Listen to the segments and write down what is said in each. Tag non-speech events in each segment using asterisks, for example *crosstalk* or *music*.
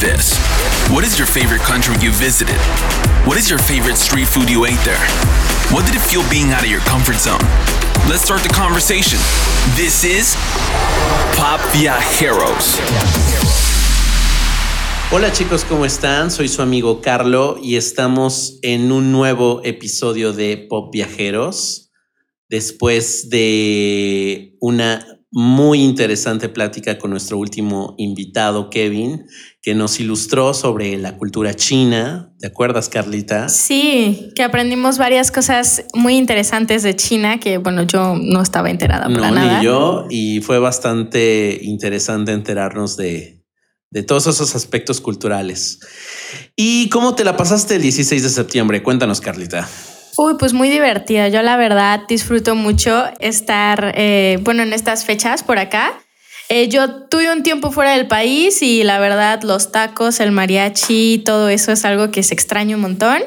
this. What is your favorite country you visited? What is your favorite street food you ate there? What did it feel being out of your comfort zone? Let's start the conversation. This is Pop Viajeros. Hola chicos, ¿cómo están? Soy su amigo Carlo y estamos en un nuevo episodio de Pop Viajeros. Después de una muy interesante plática con nuestro último invitado, Kevin, que nos ilustró sobre la cultura china. ¿Te acuerdas, Carlita? Sí, que aprendimos varias cosas muy interesantes de China que, bueno, yo no estaba enterada para no, nada. Ni yo, y fue bastante interesante enterarnos de, de todos esos aspectos culturales. ¿Y cómo te la pasaste el 16 de septiembre? Cuéntanos, Carlita. Uy, pues muy divertida. Yo la verdad disfruto mucho estar, eh, bueno, en estas fechas por acá. Eh, yo tuve un tiempo fuera del país y la verdad los tacos, el mariachi, todo eso es algo que se extraña un montón.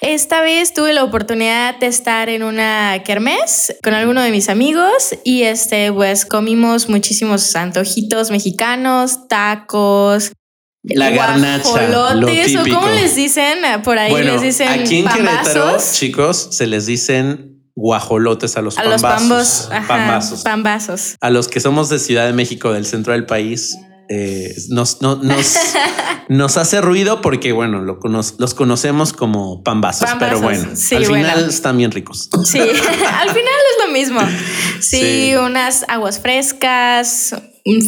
Esta vez tuve la oportunidad de estar en una kermés con alguno de mis amigos y este, pues comimos muchísimos antojitos mexicanos, tacos, la garnacha. Lo típico. ¿O cómo les dicen? Por ahí bueno, les dicen aquí en pambazos. Querétaro, chicos, se les dicen guajolotes a los a pambazos. los pambos, ajá, pambazos. pambazos. A los que somos de Ciudad de México, del centro del país, eh, nos, no, nos, *laughs* nos, hace ruido porque, bueno, lo los conocemos como pambazos, pambazos pero bueno, sí, al final bueno. están bien ricos. Sí, *laughs* al final es lo mismo. *laughs* Sí, sí, unas aguas frescas,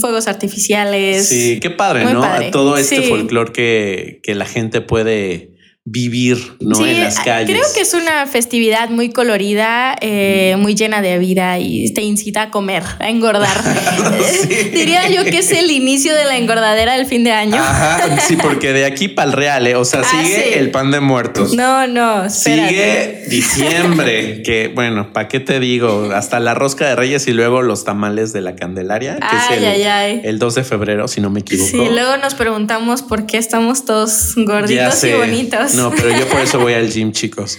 fuegos artificiales. Sí, qué padre, Muy ¿no? Padre. Todo este sí. folclore que, que la gente puede vivir ¿no? Sí, en las calles. Creo que es una festividad muy colorida, eh, muy llena de vida y te incita a comer, a engordar. *laughs* sí. *laughs* Diría yo que es el inicio de la engordadera del fin de año. Ajá, sí, porque de aquí para el real, ¿eh? o sea, Ah, sigue sí. el pan de muertos. No, no, espérate. Sigue diciembre, que bueno, ¿para qué te digo? Hasta la rosca de reyes y luego los tamales de la Candelaria, que ay, es el, ay, ay. el 2 de febrero, si no me equivoco. Sí, luego nos preguntamos por qué estamos todos gorditos y bonitos. *laughs* No, pero yo por eso voy al gym, chicos.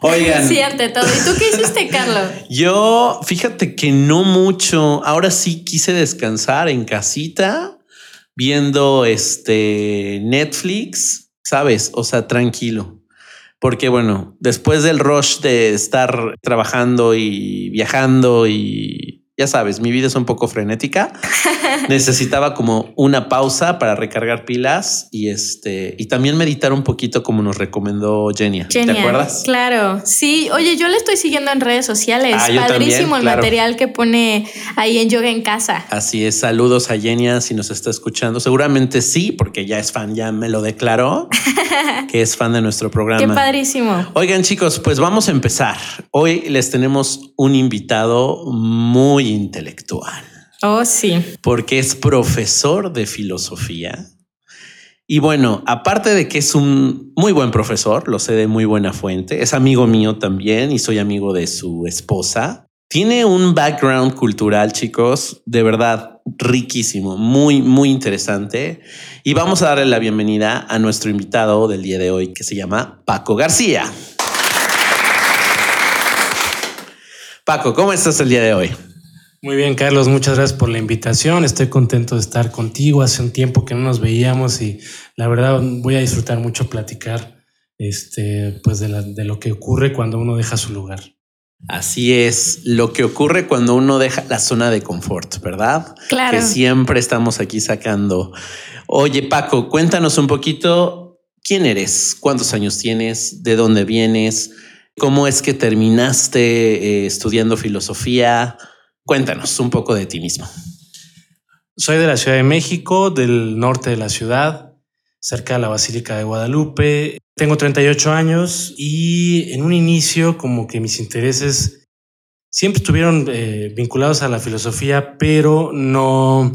Oigan. Sí, ante todo. ¿Y tú qué hiciste, *laughs* Carlos? Yo, fíjate que no mucho. Ahora sí quise descansar en casita, viendo este Netflix, ¿sabes? O sea, tranquilo. Porque bueno, después del rush de estar trabajando y viajando y ya sabes, mi vida es un poco frenética. *laughs* Necesitaba como una pausa para recargar pilas y este y también meditar un poquito como nos recomendó. Genia, ¿Te acuerdas? Claro. Sí, oye, yo le estoy siguiendo en redes sociales. Ah, Padrísimo también, el material que pone ahí en Yoga en Casa. Así es, saludos a Genia si nos está escuchando. Seguramente sí, porque ya es fan, ya me lo declaró, *laughs* que es fan de nuestro programa. Qué padrísimo. Oigan chicos, pues vamos a empezar. Hoy les tenemos un invitado muy intelectual, Oh, sí. porque es profesor de filosofía. Y bueno, aparte de que es un muy buen profesor, lo sé de muy buena fuente, es amigo mío también y soy amigo de su esposa. Tiene un background cultural, chicos, de verdad riquísimo, muy, muy interesante. Y vamos a darle la bienvenida a nuestro invitado del día de hoy, que se llama Paco García. Paco, ¿cómo estás el día de hoy? Muy bien, Carlos, muchas gracias por la invitación. Estoy contento de estar contigo. Hace un tiempo que no nos veíamos y la verdad voy a disfrutar mucho platicar este, pues de, la, de lo que ocurre cuando uno deja su lugar. Así es lo que ocurre cuando uno deja la zona de confort, ¿verdad? Claro. Que siempre estamos aquí sacando. Oye, Paco, cuéntanos un poquito quién eres, cuántos años tienes, de dónde vienes, cómo es que terminaste eh, estudiando filosofía. Cuéntanos un poco de ti mismo. Soy de la Ciudad de México, del norte de la ciudad, cerca de la Basílica de Guadalupe. Tengo 38 años y en un inicio como que mis intereses siempre estuvieron eh, vinculados a la filosofía, pero no,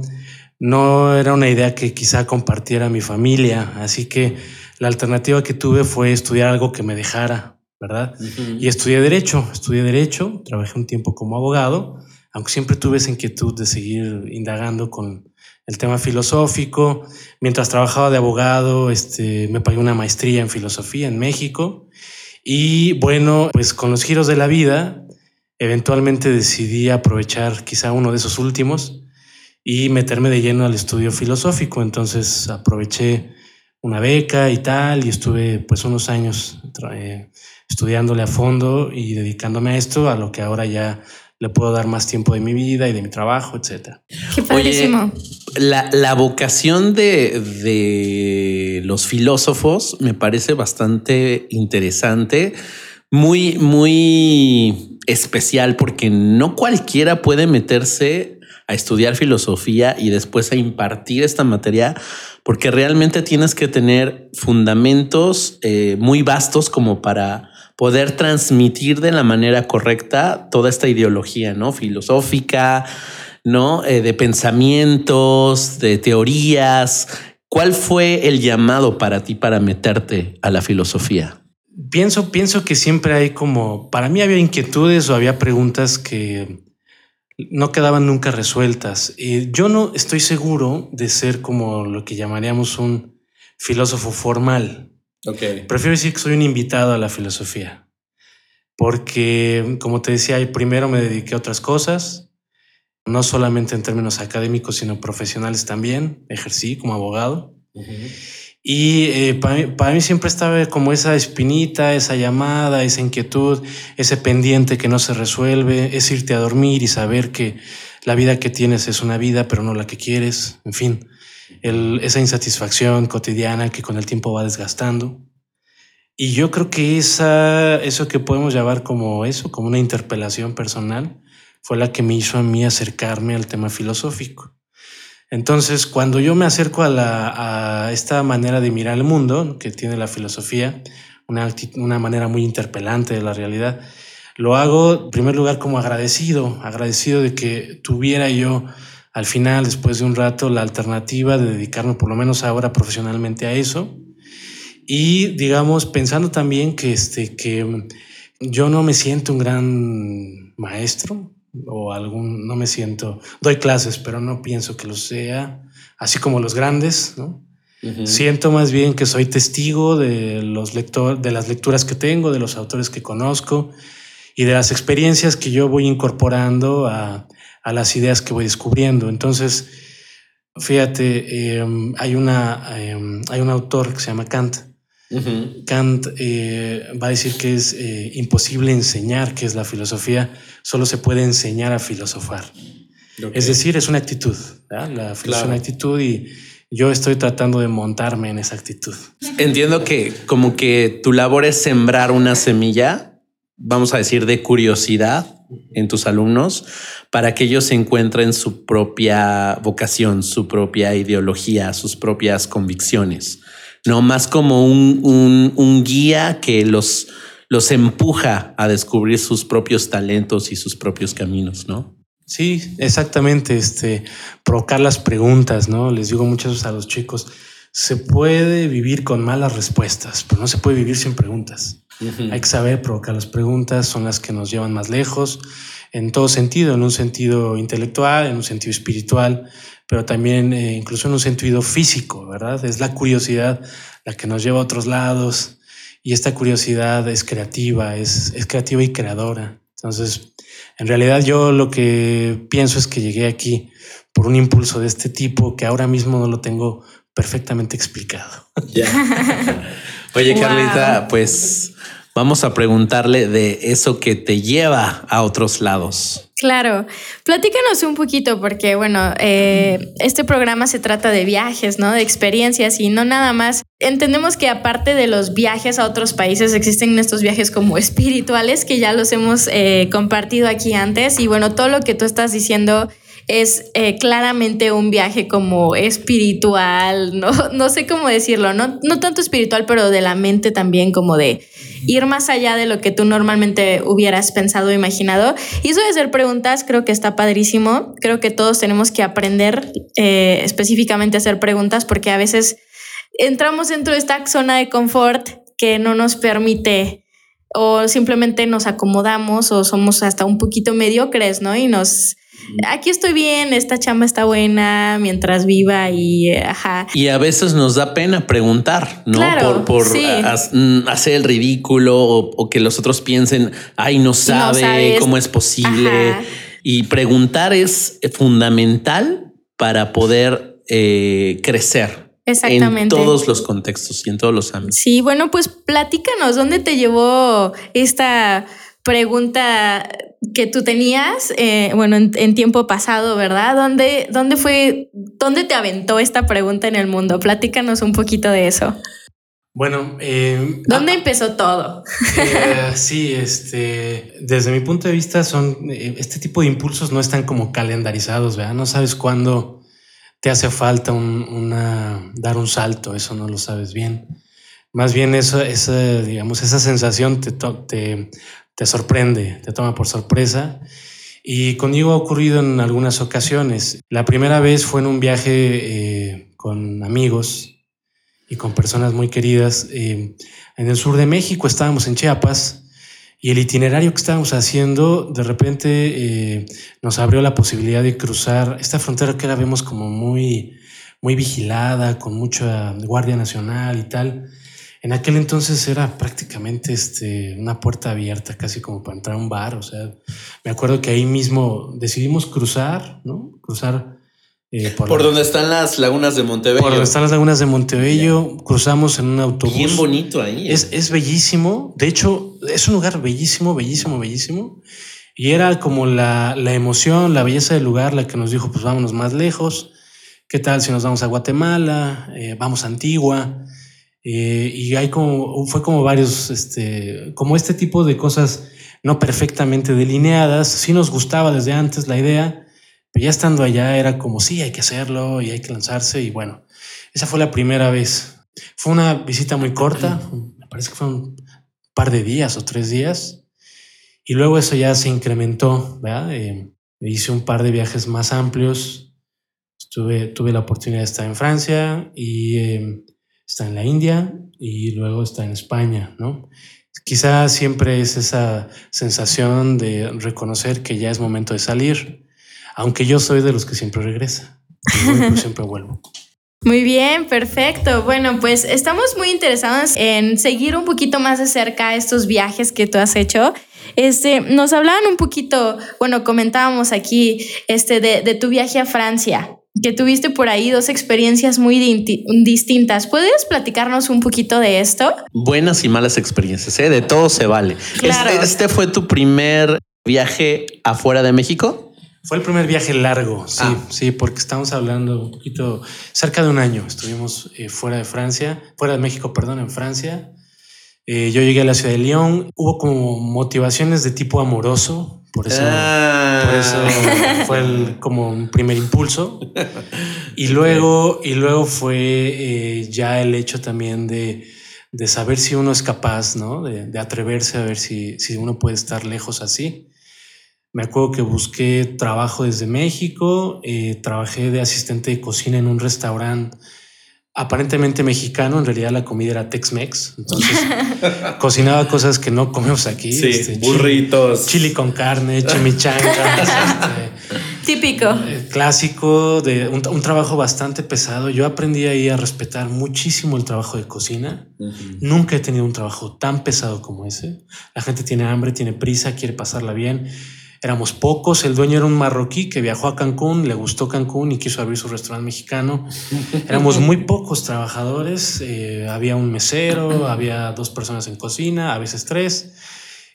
no era una idea que quizá compartiera mi familia. Así que la alternativa que tuve fue estudiar algo que me dejara, ¿verdad? Uh -huh. Y estudié derecho, estudié derecho, trabajé un tiempo como abogado, aunque siempre tuve esa inquietud de seguir indagando con el tema filosófico. Mientras trabajaba de abogado, este, me pagué una maestría en filosofía en México. Y bueno, pues con los giros de la vida, eventualmente decidí aprovechar quizá uno de esos últimos y meterme de lleno al estudio filosófico. Entonces aproveché una beca y tal, y estuve pues unos años eh, estudiándole a fondo y dedicándome a esto, a lo que ahora ya le puedo dar más tiempo de mi vida y de mi trabajo, etcétera. Qué padrísimo. la, la, vocación de, de los filósofos me parece bastante interesante, muy, muy especial, porque no cualquiera puede meterse a estudiar filosofía y después a impartir esta materia, porque realmente tienes que tener fundamentos eh, muy vastos como para poder transmitir de la manera correcta toda esta ideología, ¿no? Filosófica, ¿no? Eh, de pensamientos, de teorías. ¿Cuál fue el llamado para ti para meterte a la filosofía? Pienso, pienso que siempre hay como, para mí había inquietudes o había preguntas que no quedaban nunca resueltas. Yo no estoy seguro de ser como lo que llamaríamos un filósofo formal. Prefiero decir que soy un invitado a la filosofía, porque, como te decía, primero me dediqué a otras cosas, no solamente en términos académicos, sino profesionales también. Ejercí como abogado. Y eh, para, mí, siempre estaba como esa espinita, esa llamada, esa inquietud, ese pendiente que no se resuelve, es irte a dormir y saber que la vida que tienes es una vida, pero no la que quieres. En fin, esa insatisfacción cotidiana que con el tiempo va desgastando. Y yo creo que esa, eso que podemos llamar como eso, como una interpelación personal, fue la que me hizo a mí acercarme al tema filosófico. Entonces, cuando yo me acerco a, la, a esta manera de mirar el mundo que tiene la filosofía, una, una manera muy interpelante de la realidad, lo hago en primer lugar como agradecido, agradecido de que tuviera yo al final, después de un rato, la alternativa de dedicarme por lo menos ahora profesionalmente a eso. Y digamos, pensando también que, este, que yo no me siento un gran maestro o algún, no me siento, doy clases, pero no pienso que lo sea, así como los grandes, ¿no? Siento más bien que soy testigo de, los lector, de las lecturas que tengo, de los autores que conozco y de las experiencias que yo voy incorporando a, a las ideas que voy descubriendo. Entonces, fíjate, em, hay, una, em, hay un autor que se llama Kant. Kant eh, va a decir que es eh, imposible enseñar qué es la filosofía, solo se puede enseñar a filosofar. Es decir, es una actitud, la filosofía es una actitud y yo estoy tratando de montarme en esa actitud. Entiendo que como que tu labor es sembrar una semilla, vamos a decir, de curiosidad en tus alumnos para que ellos encuentren su propia vocación, su propia ideología, sus propias convicciones, no más como un, guía que los, los empuja a descubrir sus propios talentos y sus propios caminos, ¿no? Sí, exactamente. Este, provocar las preguntas, ¿no? Les digo muchas veces a los chicos, se puede vivir con malas respuestas, pero no se puede vivir sin preguntas. Hay que saber provocar las preguntas, son las que nos llevan más lejos, en todo sentido, en un sentido intelectual, en un sentido espiritual, pero también eh, incluso en un sentido físico, ¿verdad? Es la curiosidad la que nos lleva a otros lados y esta curiosidad es creativa, es, es creativa y creadora. Entonces, en realidad yo lo que pienso es que llegué aquí por un impulso de este tipo que ahora mismo no lo tengo perfectamente explicado. *laughs* Oye, Carlita, pues vamos a preguntarle de eso que te lleva a otros lados. Claro, platícanos un poquito porque, bueno, eh, este programa se trata de viajes, ¿no? De experiencias y no nada más. Entendemos que aparte de los viajes a otros países, existen estos viajes como *laughs* espirituales que ya los hemos eh, compartido aquí antes y, bueno, todo lo que tú estás diciendo es eh, claramente un viaje como espiritual, *laughs* no, no sé cómo decirlo, no, no tanto espiritual, pero de la mente también, como de ir más allá de lo que tú normalmente hubieras pensado o imaginado. Y eso de hacer preguntas creo que está padrísimo. Creo que todos tenemos que aprender eh, específicamente a hacer preguntas porque a veces entramos dentro de esta zona de confort que no nos permite o simplemente nos acomodamos o somos hasta un poquito mediocres, ¿no? Y nos aquí estoy bien, esta chamba está buena mientras viva y ajá. Y a veces nos da pena preguntar, ¿no? por, por mm, hacer el ridículo o, que los otros piensen, ay, no sabe cómo es posible. Y preguntar es fundamental para poder eh, crecer Exactamente. En todos los contextos y en todos los ámbitos. Sí, bueno, pues platícanos, ¿dónde te llevó esta pregunta que tú tenías, eh, bueno, en, tiempo pasado, ¿verdad? ¿Dónde, ¿Dónde fue, dónde te aventó esta pregunta en el mundo? Platícanos un poquito de eso. Bueno, eh, ¿dónde ah, empezó todo? Eh, *laughs* sí, este, desde mi punto de vista, son este tipo de impulsos no están como calendarizados, ¿verdad? No sabes cuándo te hace falta una, dar un salto, eso no lo sabes bien. Más bien eso, esa, digamos, esa sensación te, te, te sorprende, te toma por sorpresa. Y conmigo ha ocurrido en algunas ocasiones. La primera vez fue en un viaje eh, con amigos y con personas muy queridas. Eh, en el sur de México estábamos en Chiapas y el itinerario que estábamos haciendo de repente eh, nos abrió la posibilidad de cruzar esta frontera que ahora vemos como muy, muy vigilada, con mucha Guardia Nacional y tal. En aquel entonces era prácticamente este, una puerta abierta, casi como para entrar a un bar. O sea, me acuerdo que ahí mismo decidimos cruzar, ¿no? Cruzar. Eh, por, donde están las lagunas de Montebello. Por donde están las lagunas de Montebello. Cruzamos en un autobús. Bien bonito ahí. ¿eh? Es, es bellísimo. De hecho, es un lugar bellísimo, bellísimo, bellísimo. Y era como la, la emoción, la belleza del lugar la que nos dijo, pues vámonos más lejos. ¿Qué tal si nos vamos a Guatemala? Eh, vamos a Antigua. Eh, y hay como, fue como varios, este, como este tipo de cosas no perfectamente delineadas. Sí nos gustaba desde antes la idea, pero ya estando allá era como, sí, hay que hacerlo y hay que lanzarse. Y bueno, esa fue la primera vez. Fue una visita muy corta, me parece que fue un par de días o tres días. Y luego eso ya se incrementó, ¿verdad? Eh, hice un par de viajes más amplios. Estuve, tuve la oportunidad de estar en Francia y eh, está en la India y luego está en España, ¿no? Quizá siempre es esa sensación de reconocer que ya es momento de salir, aunque yo soy de los que siempre regresa, siempre vuelvo. *laughs* Muy bien, perfecto. Bueno, pues estamos muy interesados en seguir un poquito más de cerca estos viajes que tú has hecho. Este, nos hablaban un poquito, bueno, comentábamos aquí este, de, de tu viaje a Francia que tuviste por ahí dos experiencias muy distintas. ¿Puedes platicarnos un poquito de esto? Buenas y malas experiencias, ¿eh? de todo se vale. Este, ¿Este, fue tu primer viaje afuera de México? Fue el primer viaje largo, sí, ah. sí, porque estamos hablando un poquito, cerca de un año. Estuvimos eh, fuera de Francia, fuera de México, perdón, en Francia. Eh, yo llegué a la ciudad de Lyon. Hubo como motivaciones de tipo amoroso, por eso, ah. fue como un primer impulso. Y luego, y luego fue eh, ya el hecho también de, de, saber si uno es capaz, ¿no? De, de, atreverse a ver si, si uno puede estar lejos así. Me acuerdo que busqué trabajo desde México, eh, trabajé de asistente de cocina en un restaurante aparentemente mexicano, en realidad la comida era Tex-Mex, entonces *laughs* cocinaba cosas que no comemos aquí. Sí, este, burritos. Chili, con carne, chimichangas. *laughs* este, Típico. Eh, clásico, de un, trabajo bastante pesado. Yo aprendí ahí a respetar muchísimo el trabajo de cocina. Nunca he tenido un trabajo tan pesado como ese. La gente tiene hambre, tiene prisa, quiere pasarla bien. Éramos pocos, el dueño era un marroquí que viajó a Cancún, le gustó Cancún y quiso abrir su restaurante mexicano. *laughs* Éramos muy pocos trabajadores, eh, había un mesero, había dos personas en cocina, a veces tres.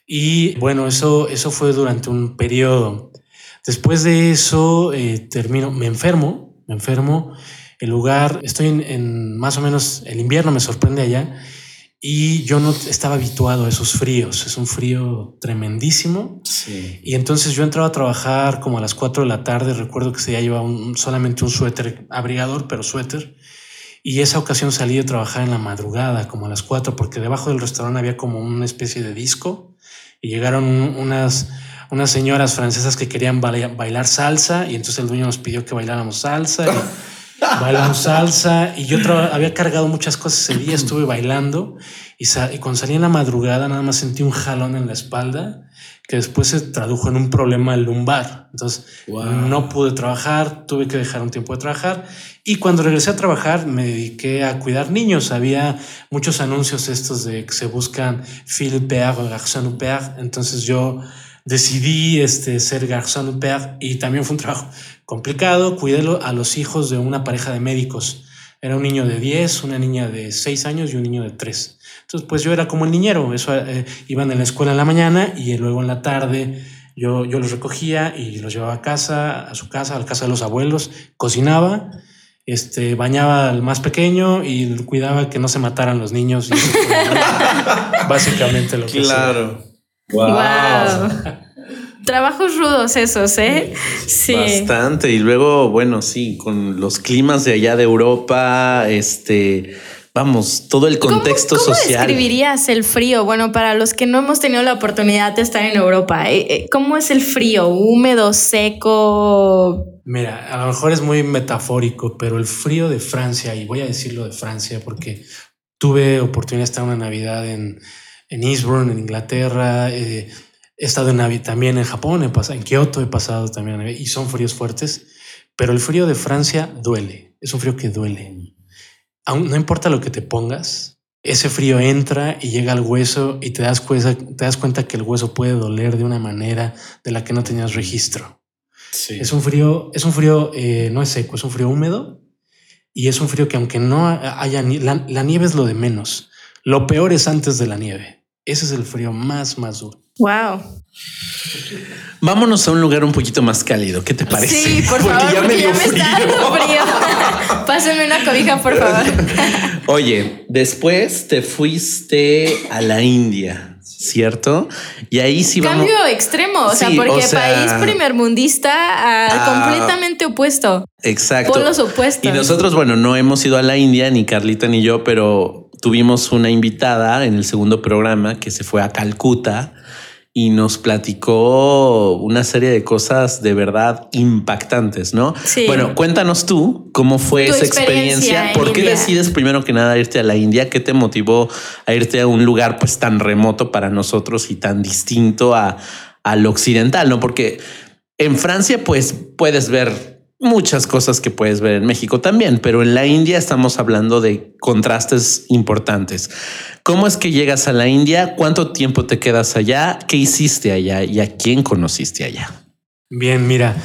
Y bueno, eso, eso fue durante un periodo. Después de eso, eh, termino, me enfermo, me enfermo. El lugar, estoy en, en más o menos, el invierno me sorprende allá y yo no estaba habituado a esos fríos. Es un frío tremendísimo. Y entonces yo entraba a trabajar como a las 4 de la tarde. Recuerdo que se ya llevaba solamente un suéter, abrigador, pero suéter. Y esa ocasión salí a trabajar en la madrugada, como a las 4, porque debajo del restaurante había como una especie de disco. Y llegaron unas, unas señoras francesas que querían bailar salsa. Y entonces el dueño nos pidió que bailáramos salsa. *laughs* Y, bailamos salsa y yo había cargado muchas cosas ese día, estuve bailando y, y, cuando salí en la madrugada nada más sentí un jalón en la espalda que después se tradujo en un problema lumbar. Entonces no pude trabajar, tuve que dejar un tiempo de trabajar y cuando regresé a trabajar me dediqué a cuidar niños. Había muchos anuncios estos de que se buscan fil père o garçon père. Entonces yo decidí este, ser garçon père y también fue un trabajo complicado. Cuidé a los hijos de una pareja de médicos. Era un niño de 10, una niña de 6 años y un niño de 3. Entonces, pues yo era como el niñero. Eso, eh, iban en la escuela en la mañana y luego en la tarde yo, yo los recogía y los llevaba a casa, a su casa, a la casa de los abuelos, cocinaba, este, bañaba al más pequeño y cuidaba que no se mataran los niños. *laughs* básicamente lo que Claro. Wow. Trabajos rudos esos, ¿eh? Sí. Bastante. Y luego, bueno, sí, con los climas de allá de Europa, este, vamos, todo el contexto ¿Cómo, cómo social. describirías el frío? Bueno, para los que no hemos tenido la oportunidad de estar en Europa, eh, eh, ¿cómo es el frío? ¿Húmedo, seco? Mira, a lo mejor es muy metafórico, pero el frío de Francia, y voy a decirlo de Francia porque tuve oportunidad de estar una Navidad en, en Eastbourne, en Inglaterra. Eh, He estado en también en Japón, he pasado, en Kioto he pasado también y son fríos fuertes, pero el frío de Francia duele, es un frío que duele. Aún no importa lo que te pongas, ese frío entra y llega al hueso y te das, cuenta, te das cuenta que el hueso puede doler de una manera de la que no tenías registro. Es un frío, es un frío, eh, no es seco, es un frío húmedo y es un frío que aunque no haya, la, la nieve es lo de menos. Lo peor es antes de la nieve. Ese es el frío más, más duro. Wow. Vámonos a un lugar un poquito más cálido. ¿Qué te parece? Sí, por *laughs* favor, porque ya me, dio frío. frío. *laughs* Pásame una cobija, por favor. *laughs* Oye, después te fuiste a la India, ¿cierto? Y ahí sí Cambio vamos. Cambio extremo, o sea, porque o sea, país primermundista ah, completamente opuesto. Exacto. Polos opuestos. Y nosotros, bueno, no hemos ido a la India, ni Carlita ni yo, pero tuvimos una invitada en el segundo programa que se fue a Calcuta y nos platicó una serie de cosas de verdad impactantes, ¿no? Sí. Bueno, cuéntanos tú cómo fue tu esa experiencia. experiencia ¿Por qué India? decides primero que nada irte a la India? ¿Qué te motivó a irte a un lugar pues tan remoto para nosotros y tan distinto a, al occidental? No, porque en Francia pues puedes ver muchas cosas que puedes ver en México también, pero en la India estamos hablando de contrastes importantes. ¿Cómo es que llegas a la India? ¿Cuánto tiempo te quedas allá? ¿Qué hiciste allá? ¿Y a quién conociste allá? Bien, mira,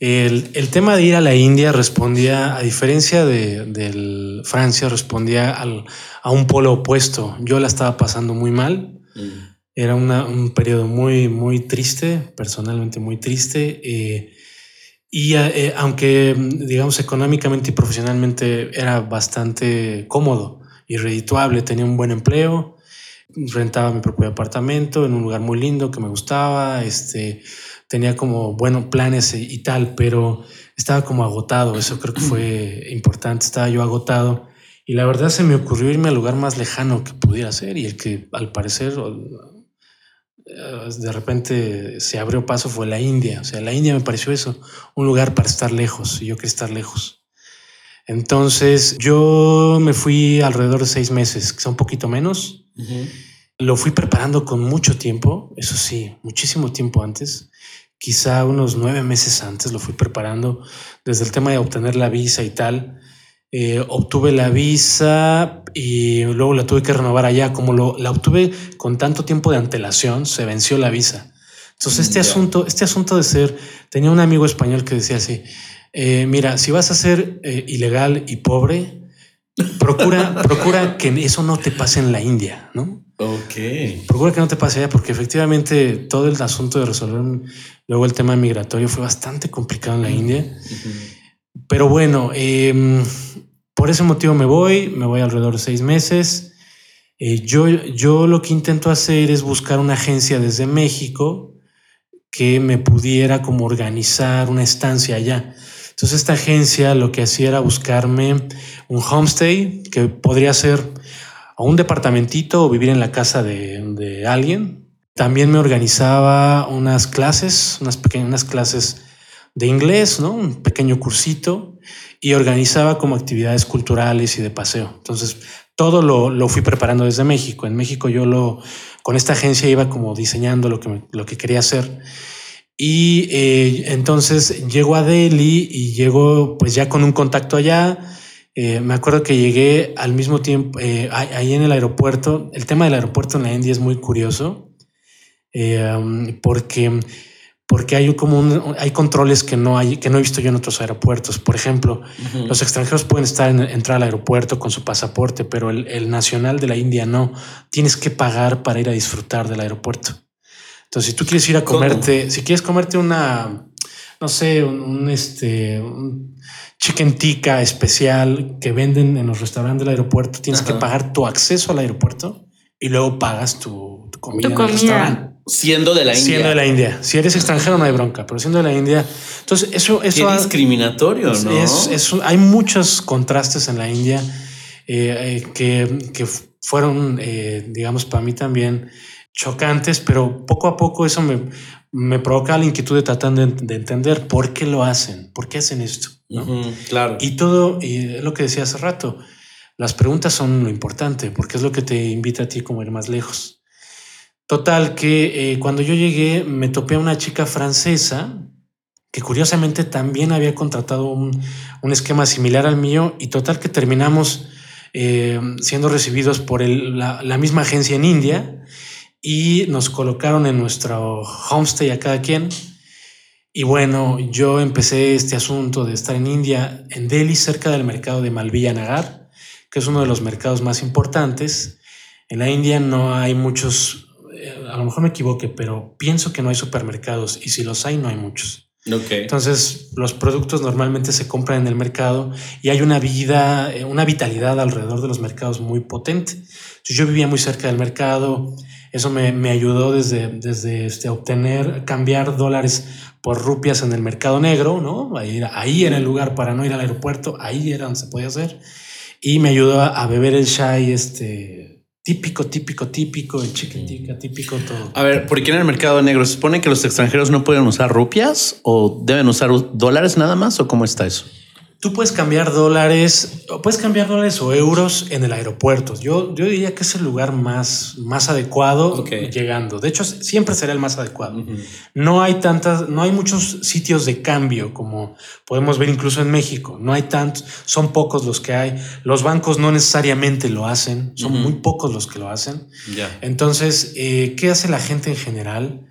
el, el tema de ir a la India respondía, a diferencia de, de Francia, respondía al, a un polo opuesto. Yo la estaba pasando muy mal. Mm. Era una, un periodo muy, muy triste, personalmente muy triste. Eh, y eh, aunque, digamos, económicamente y profesionalmente era bastante cómodo y redituable, tenía un buen empleo, rentaba mi propio apartamento en un lugar muy lindo que me gustaba, este, tenía como buenos planes y, y tal, pero estaba como agotado, eso creo que fue *clears throat* importante, estaba yo agotado. Y la verdad se me ocurrió irme al lugar más lejano que pudiera ser y el que al parecer de repente se abrió paso fue la India. O sea, la India me pareció eso, un lugar para estar lejos y yo quería estar lejos. Entonces yo me fui alrededor de seis meses, quizá un poquito menos. Uh -huh. Lo fui preparando con mucho tiempo, eso sí, muchísimo tiempo antes. Quizá unos nueve meses antes lo fui preparando desde el tema de obtener la visa y tal. Eh, obtuve la visa y luego la tuve que renovar allá. Como lo, la obtuve con tanto tiempo de antelación, se venció la visa. Entonces, este, yeah. asunto, este asunto de ser, tenía un amigo español que decía así: eh, Mira, si vas a ser eh, ilegal y pobre, procura, *laughs* procura que eso no te pase en la India, ¿no? Ok. Procura que no te pase allá, porque efectivamente todo el asunto de resolver luego el tema migratorio fue bastante complicado en la India. Uh -huh. Pero bueno, eh, por ese motivo me voy, me voy alrededor de seis meses. Eh, yo, yo lo que intento hacer es buscar una agencia desde México que me pudiera como organizar una estancia allá. Entonces esta agencia lo que hacía era buscarme un homestay que podría ser un departamentito o vivir en la casa de, alguien. También me organizaba unas clases, unas pequeñas clases de inglés, ¿no? Un pequeño cursito y organizaba como actividades culturales y de paseo. Entonces, todo lo, lo, fui preparando desde México. En México yo lo, con esta agencia iba como diseñando lo que, lo que quería hacer. Y eh, entonces llego a Delhi y llego pues ya con un contacto allá. Eh, me acuerdo que llegué al mismo tiempo, eh, ahí en el aeropuerto. El tema del aeropuerto en la India es muy curioso eh, porque porque hay como un, hay controles que no hay que no he visto yo en otros aeropuertos. Por ejemplo, los extranjeros pueden estar en, entrar al aeropuerto con su pasaporte, pero el, el, nacional de la India no. Tienes que pagar para ir a disfrutar del aeropuerto. Entonces, si tú quieres ir a comerte, ¿Cómo? si quieres comerte una, no sé, un, un este, un chicken tikka especial que venden en los restaurantes del aeropuerto, tienes que pagar tu acceso al aeropuerto y luego pagas tu, tu comida tu en comida. el restaurante. Siendo de la India. Siendo de la India. Si eres extranjero no hay bronca, pero siendo de la India. Entonces eso... eso Qué discriminatorio, ¿no? Es, es, hay muchos contrastes en la India eh, eh, que, que, fueron, eh, digamos, para mí también chocantes, pero poco a poco eso me, me provoca la inquietud de tratar de, de, entender por qué lo hacen, por qué hacen esto. ¿no? Uh -huh, claro. Y todo, y es lo que decía hace rato, las preguntas son lo importante, porque es lo que te invita a ti como ir más lejos. Total, que eh, cuando yo llegué me topé a una chica francesa que curiosamente también había contratado un, un esquema similar al mío y total que terminamos eh, siendo recibidos por la, la, misma agencia en India y nos colocaron en nuestro homestay a cada quien. Y bueno, yo empecé este asunto de estar en India, en Delhi, cerca del mercado de Malviya Nagar, que es uno de los mercados más importantes. En la India no hay muchos a lo mejor me equivoque, pero pienso que no hay supermercados y si los hay, no hay muchos. Okay. Entonces, los productos normalmente se compran en el mercado y hay una vida, eh, una vitalidad alrededor de los mercados muy potente. Entonces, yo vivía muy cerca del mercado. Eso me, me ayudó desde, desde este, obtener, cambiar dólares por rupias en el mercado negro, ¿no? Ahí, ahí era el lugar para no ir al aeropuerto, ahí era donde se podía hacer. Y me ayudó a, a beber el chai, este, típico, típico, típico, el chicken tikka, típico todo. A ver, ¿por qué en el mercado negro se supone que los extranjeros no pueden usar rupias o deben usar dólares nada más o cómo está eso? Tú puedes cambiar dólares, o puedes cambiar dólares o euros en el aeropuerto. Yo, yo diría que es el lugar más, más adecuado okay. llegando. De hecho, siempre será el más adecuado. Uh -huh. No hay tantas, no hay muchos sitios de cambio como podemos ver incluso en México. No hay tantos, son pocos los que hay. Los bancos no necesariamente lo hacen, son uh -huh. muy pocos los que lo hacen. Yeah. Entonces, eh, ¿qué hace la gente en general?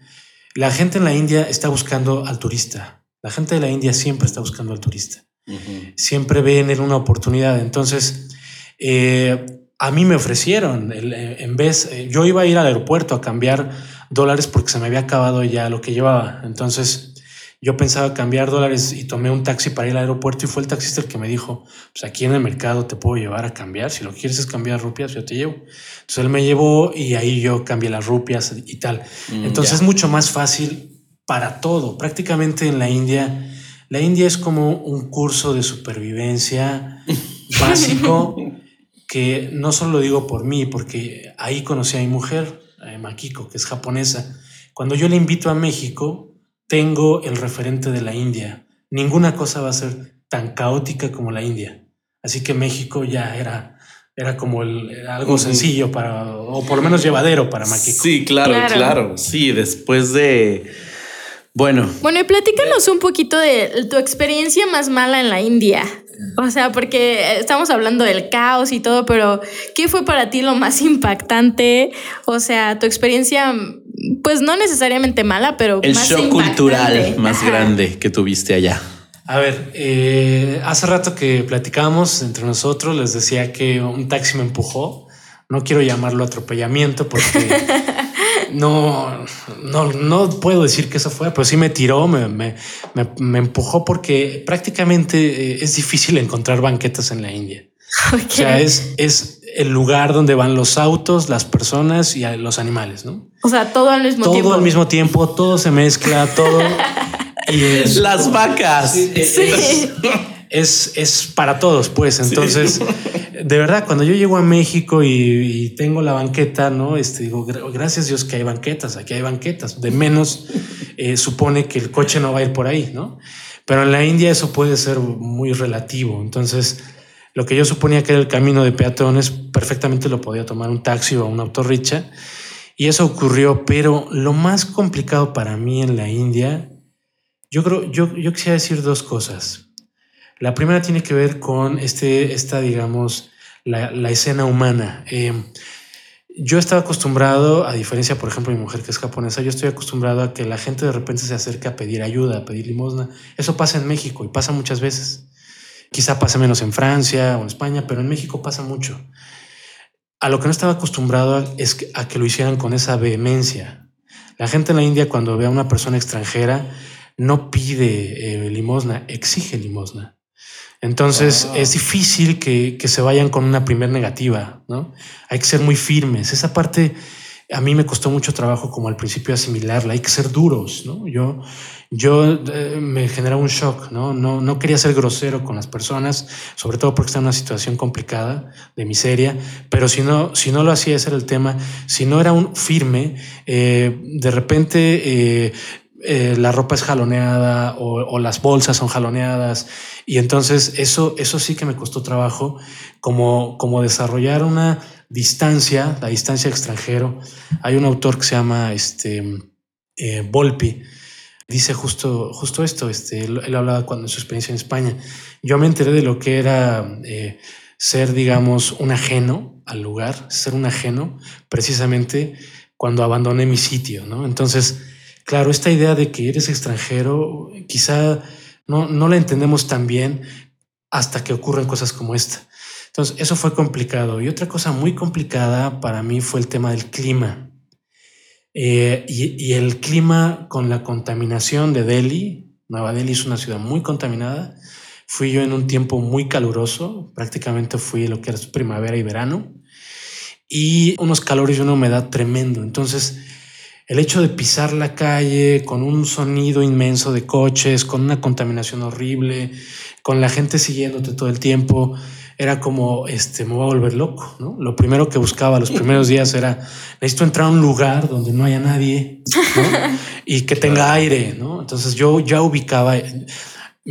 La gente en la India está buscando al turista. La gente de la India siempre está buscando al turista. Uh -huh. Siempre ven en una oportunidad. Entonces, eh, a mí me ofrecieron, el, en vez, eh, yo iba a ir al aeropuerto a cambiar dólares porque se me había acabado ya lo que llevaba. Entonces, yo pensaba cambiar dólares y tomé un taxi para ir al aeropuerto y fue el taxista el que me dijo, pues aquí en el mercado te puedo llevar a cambiar, si lo quieres es cambiar rupias, yo te llevo. Entonces él me llevó y ahí yo cambié las rupias y tal. Mm, Entonces es mucho más fácil para todo. Prácticamente en la India la India es como un curso de supervivencia *laughs* básico que no solo lo digo por mí, porque ahí conocí a mi mujer, a Makiko, que es japonesa. Cuando yo le invito a México, tengo el referente de la India. Ninguna cosa va a ser tan caótica como la India. Así que México ya era, era como el, algo uh -huh. sencillo para, o por lo menos llevadero para Makiko. Sí, claro, claro. claro. Sí, después de bueno. Bueno, y platícanos un poquito de tu experiencia más mala en la India. O sea, porque estamos hablando del caos y todo, pero ¿qué fue para ti lo más impactante? O sea, tu experiencia, pues no necesariamente mala, pero el más shock cultural más Ajá. grande que tuviste allá. A ver, eh, hace rato que platicábamos entre nosotros, les decía que un taxi me empujó. No quiero llamarlo atropellamiento porque *laughs* no, no, no puedo decir que eso fue, pero sí me tiró, me, me, me, me empujó porque prácticamente eh, es difícil encontrar banquetas en la India. *laughs* Okay. O sea, es, es el lugar donde van los autos, las personas y los animales, ¿no? O sea, todo al mismo todo tiempo. Todo al mismo tiempo, todo se mezcla, todo. *laughs* y es, las vacas. Sí. Es, es, es, para todos, pues. Entonces, sí. *laughs* de verdad, cuando yo llego a México y, y, tengo la banqueta, ¿no? Este, digo, gracias Dios que hay banquetas, aquí hay banquetas. De menos *laughs* eh, supone que el coche no va a ir por ahí, ¿no? Pero en la India eso puede ser muy relativo. Entonces, lo que yo suponía que era el camino de peatones, perfectamente lo podía tomar un taxi o un autorricha. Y eso ocurrió, pero lo más complicado para mí en la India, yo creo, yo, yo quisiera decir dos cosas. La primera tiene que ver con este, esta, digamos, la, la escena humana. Eh, yo estaba acostumbrado, a diferencia, por ejemplo, de mi mujer que es japonesa, yo estoy acostumbrado a que la gente de repente se acerque a pedir ayuda, a pedir limosna. Eso pasa en México y pasa muchas veces. Quizá pase menos en Francia o en España, pero en México pasa mucho. A lo que no estaba acostumbrado es a que lo hicieran con esa vehemencia. La gente en la India cuando ve a una persona extranjera no pide eh, limosna, exige limosna. Entonces es difícil que, se vayan con una primer negativa, ¿no? Hay que ser muy firmes. Esa parte a mí me costó mucho trabajo como al principio asimilarla. Hay que ser duros, ¿no? Yo, yo eh, me generaba un shock, ¿no? ¿no? No quería ser grosero con las personas, sobre todo porque está en una situación complicada, de miseria, pero si no, si no lo hacía, ese era el tema. Si no era un firme, eh, de repente... Eh, la ropa es jaloneada o, o, las bolsas son jaloneadas y entonces eso, eso sí que me costó trabajo, como, como desarrollar una distancia, la distancia extranjero. Hay un autor que se llama este, eh, Volpi, dice justo, justo esto, este, él, hablaba cuando en su experiencia en España. Yo me enteré de lo que era eh, ser, digamos, un ajeno al lugar, ser un ajeno, precisamente cuando abandoné mi sitio, ¿no? Entonces, claro, esta idea de que eres extranjero, quizá no, no la entendemos tan bien hasta que ocurren cosas como esta. Entonces, eso fue complicado. Y otra cosa muy complicada para mí fue el tema del clima. Eh, y, el clima con la contaminación de Delhi. Nueva Delhi es una ciudad muy contaminada. Fui yo en un tiempo muy caluroso, prácticamente fui lo que era primavera y verano, y unos calores y una humedad tremendo. Entonces, el hecho de pisar la calle con un sonido inmenso de coches, con una contaminación horrible, con la gente siguiéndote todo el tiempo, era como, este, me voy a volver loco, ¿no? Lo primero que buscaba los primeros días era, necesito entrar a un lugar donde no haya nadie, *laughs* Y que tenga aire, ¿no? Entonces yo ya ubicaba,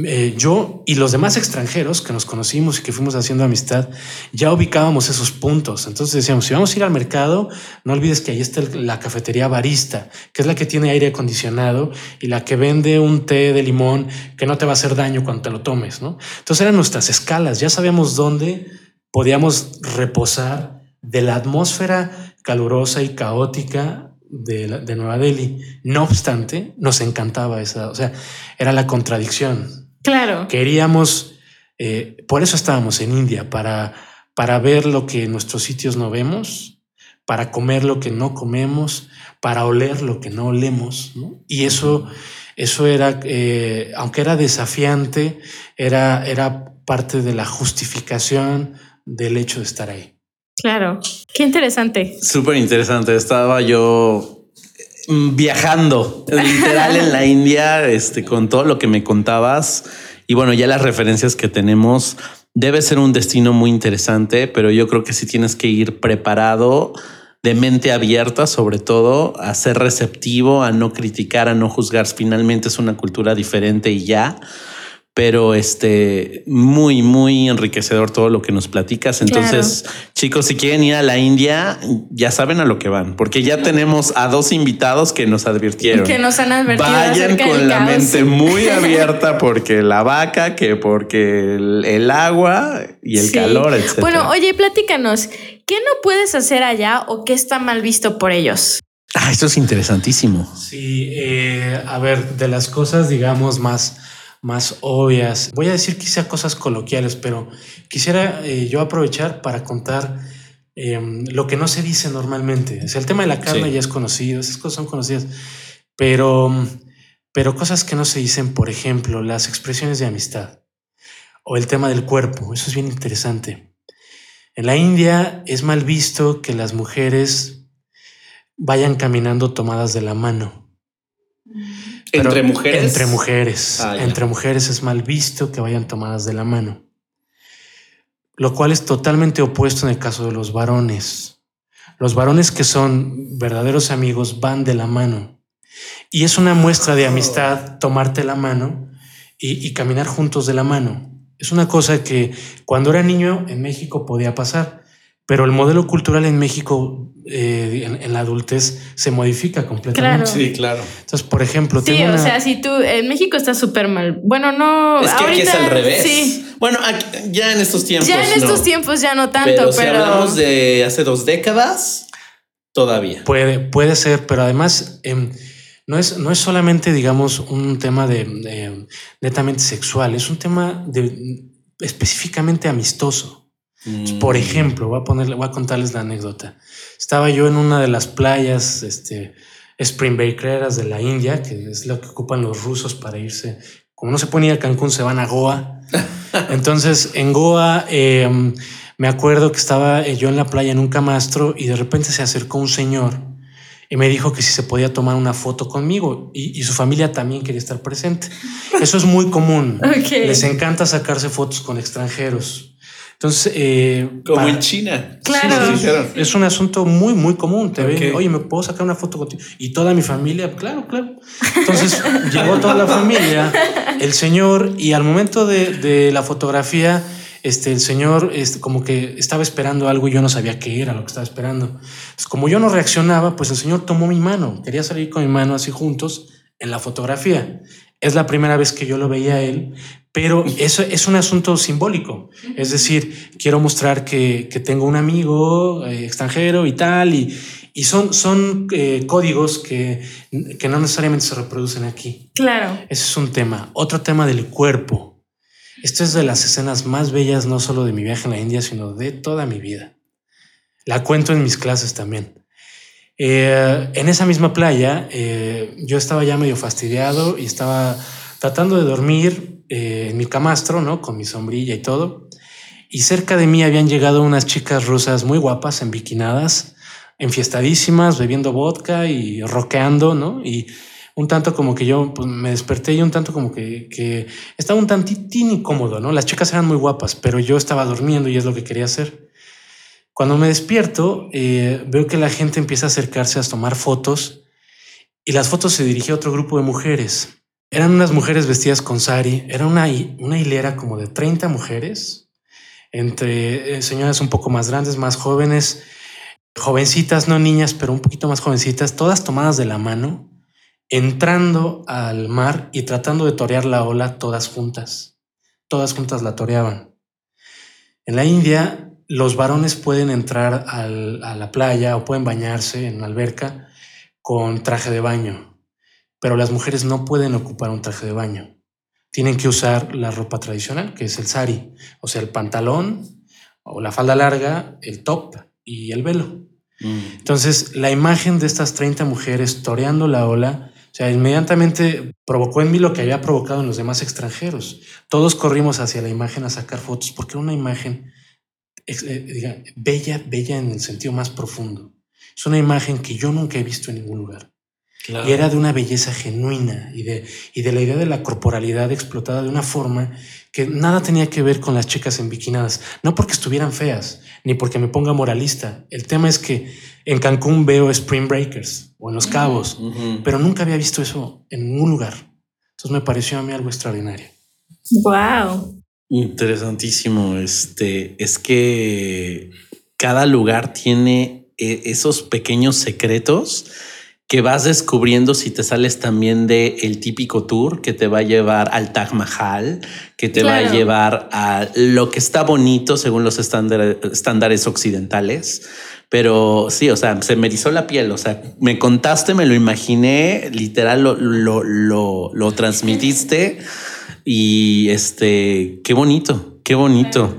eh, yo y los demás extranjeros que nos conocimos y que fuimos haciendo amistad, ya ubicábamos esos puntos. Entonces decíamos, si vamos a ir al mercado, no olvides que ahí está la cafetería barista, que es la que tiene aire acondicionado y la que vende un té de limón que no te va a hacer daño cuando te lo tomes. Entonces eran nuestras escalas, ya sabíamos dónde podíamos reposar de la atmósfera calurosa y caótica de, de, Nueva Delhi. No obstante, nos encantaba esa, o sea, era la contradicción. Claro. Queríamos, eh, por eso estábamos en India, para, para ver lo que en nuestros sitios no vemos, para comer lo que no comemos, para oler lo que no olemos. Y eso, eso era, eh, aunque era desafiante, era, era parte de la justificación del hecho de estar ahí. Claro, qué interesante. Súper interesante. Estaba yo viajando literal en la India, este, con todo lo que me contabas y bueno, ya las referencias que tenemos, debe ser un destino muy interesante, pero yo creo que sí tienes que ir preparado de mente abierta, sobre todo, a ser receptivo, a no criticar, a no juzgar. Finalmente es una cultura diferente y ya pero este muy, muy enriquecedor todo lo que nos platicas. Entonces, chicos, si quieren ir a la India, ya saben a lo que van, porque ya tenemos a dos invitados que nos advirtieron. Que nos han advertido. Vayan con la mente muy *laughs* abierta porque la vaca, que porque el, agua y el calor, etc. Bueno, oye, platícanos, ¿qué no puedes hacer allá o qué está mal visto por ellos? Ah, esto es interesantísimo. Sí, eh, a ver, de las cosas, digamos, más más obvias. Voy a decir quizá cosas coloquiales, pero quisiera eh, yo aprovechar para contar em, lo que no se dice normalmente. O sea, el tema de la carne ya es conocido, esas cosas son conocidas, pero, pero cosas que no se dicen, por ejemplo, las expresiones de amistad o el tema del cuerpo, eso es bien interesante. En la India es mal visto que las mujeres vayan caminando tomadas de la mano. ¿Entre mujeres? Entre mujeres. Ah, entre mujeres es mal visto que vayan tomadas de la mano. Lo cual es totalmente opuesto en el caso de los varones. Los varones que son verdaderos amigos van de la mano. Y es una muestra de amistad tomarte la mano y, y caminar juntos de la mano. Es una cosa que cuando era niño en México podía pasar. Pero el modelo cultural en México eh, en, la adultez se modifica completamente. Claro. Sí, claro. Entonces, por ejemplo, sí, o sea, si tú en México está súper mal. Bueno, no. Es que aquí es al revés. Sí. Bueno, ya en estos tiempos. Ya en estos tiempos ya no tanto, pero, Si hablamos de hace dos décadas, Todavía. Puede, puede ser, pero además em, no, es, no es solamente, digamos, un tema de, netamente sexual, es un tema de, específicamente amistoso. Por mm. ejemplo, voy a, ponerle, voy a contarles la anécdota. Estaba yo en una de las playas este, Spring Breakeras de la India, que es lo que ocupan los rusos para irse. Como no se ponía a Cancún, se van a Goa. *laughs* Entonces, en Goa... Em, me acuerdo que estaba eh, yo en la playa en un camastro y de repente se acercó un señor y me dijo que si se podía tomar una foto conmigo y, su familia también quería estar presente. Eso es muy común. *laughs* Les encanta sacarse fotos con extranjeros. Entonces, eh, como en China. Claro. es un asunto muy, muy común. Te ven, oye, ¿me puedo sacar una foto contigo? Y toda mi familia, claro, claro. Entonces *laughs* llegó toda la familia, el señor, y al momento de, de la fotografía, este, el señor este, como que estaba esperando algo y yo no sabía qué era lo que estaba esperando. como yo no reaccionaba, pues el señor tomó mi mano, quería salir con mi mano así juntos en la fotografía. Es la primera vez que yo lo veía a él, pero eso es un asunto simbólico. Es decir, quiero mostrar que, tengo un amigo eh, extranjero y tal, y, y son, son eh, códigos que, que no necesariamente se reproducen aquí. Claro. Ese es un tema. Otro tema del cuerpo. Esto es de las escenas más bellas, no solo de mi viaje en la India, sino de toda mi vida. La cuento en mis clases también. Eh, en esa misma playa, yo estaba ya medio fastidiado y estaba tratando de dormir eh, en mi camastro, ¿no? Con mi sombrilla y todo. Y cerca de mí habían llegado unas chicas rusas muy guapas, enviquinadas, enfiestadísimas, bebiendo vodka y roqueando, ¿no? Y un tanto como que yo pues, me desperté y un tanto como que, estaba un tantitín incómodo, ¿no? Las chicas eran muy guapas, pero yo estaba durmiendo y es lo que quería hacer. Cuando me despierto, eh, veo que la gente empieza a acercarse a tomar fotos y las fotos se dirigía a otro grupo de mujeres. Eran unas mujeres vestidas con sari, era una, una hilera como de 30 mujeres, entre eh, señoras un poco más grandes, más jóvenes, jovencitas, no niñas, pero un poquito más jovencitas, todas tomadas de la mano entrando al mar y tratando de torear la ola todas juntas. Todas juntas la toreaban. En la India, los varones pueden entrar a la playa o pueden bañarse en una alberca con traje de baño, pero las mujeres no pueden ocupar un traje de baño. Tienen que usar la ropa tradicional, que es el sari, o sea, el pantalón o la falda larga, el top y el velo. Mm. Entonces, la imagen de estas 30 mujeres toreando la ola o sea, inmediatamente provocó en mí lo que había provocado en los demás extranjeros. Todos corrimos hacia la imagen a sacar fotos porque era una imagen eh, bella, bella en el sentido más profundo. Es una imagen que yo nunca he visto en ningún lugar. Y era de una belleza genuina y de, y de la idea de la corporalidad explotada de una forma que nada tenía que ver con las chicas enviquinadas. No porque estuvieran feas, ni porque me ponga moralista. El tema es que en Cancún veo Spring Breakers o en Los Cabos, pero nunca había visto eso en ningún lugar. Entonces me pareció a mí algo extraordinario. Wow. Interesantísimo. Este es que cada lugar tiene eh, esos pequeños secretos que vas descubriendo si te sales también de el típico tour que te va a llevar al Taj Mahal, que te va a llevar a lo que está bonito según los estándares, estándares occidentales. Pero sí, o sea, se me erizó la piel, o sea, me contaste, me lo imaginé, literal lo, lo, lo, lo transmitiste *laughs* y este, qué bonito, qué bonito.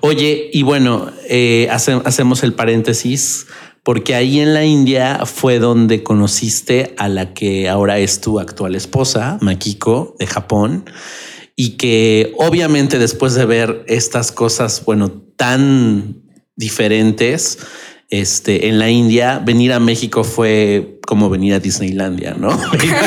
Oye, y bueno, eh, hacemos el paréntesis porque ahí en la India fue donde conociste a la que ahora es tu actual esposa, Makiko, de Japón, y que obviamente después de ver estas cosas, bueno, tan diferentes, este, en la India, venir a México fue como venir a Disneylandia, ¿no?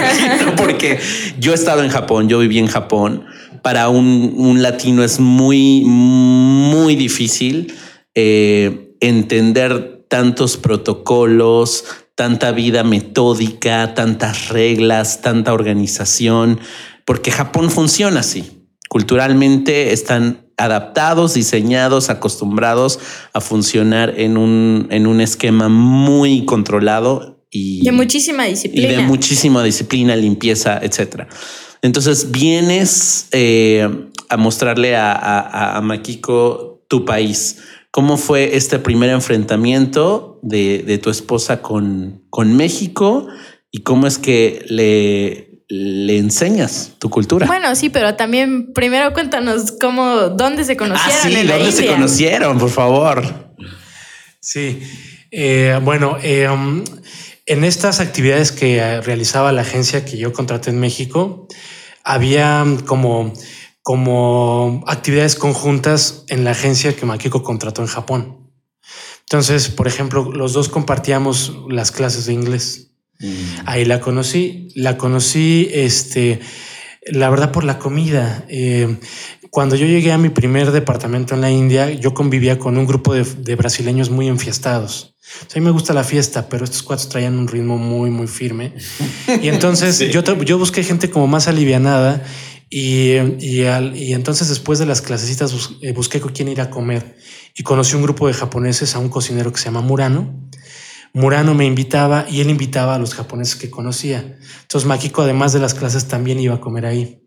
*laughs* Porque yo he estado en Japón, yo viví en Japón. Para un, latino es muy, muy difícil eh, entender tantos protocolos, tanta vida metódica, tantas reglas, tanta organización, porque Japón funciona así. Culturalmente están adaptados, diseñados, acostumbrados a funcionar en un, en un esquema muy controlado y de muchísima disciplina. Y de muchísima disciplina, limpieza, etcétera. Entonces vienes eh, a mostrarle a, a, a Makiko tu país ¿Cómo fue este primer enfrentamiento de, de tu esposa con, con México y cómo es que le, le enseñas tu cultura. Bueno, sí, pero también primero cuéntanos cómo, dónde se conocieron. Ah, sí, dónde se conocieron, por favor. Sí, eh, bueno, eh, um, en estas actividades que realizaba la agencia que yo contraté en México, había como, como actividades conjuntas en la agencia que Makiko contrató en Japón. Entonces, por ejemplo, los dos compartíamos las clases de inglés. Mm. Ahí la conocí, la conocí, este, la verdad por la comida. Eh, cuando yo llegué a mi primer departamento en la India, yo convivía con un grupo de, brasileños muy enfiestados. a mí me gusta la fiesta, pero estos cuatro traían un ritmo muy, muy firme. *laughs* Y entonces yo, yo busqué gente como más alivianada y, y, y, entonces después de las clasecitas eh, busqué con quién ir a comer y conocí un grupo de japoneses a un cocinero que se llama Murano Murano me invitaba y él invitaba a los japoneses que conocía. Entonces Makiko, además de las clases, también iba a comer ahí.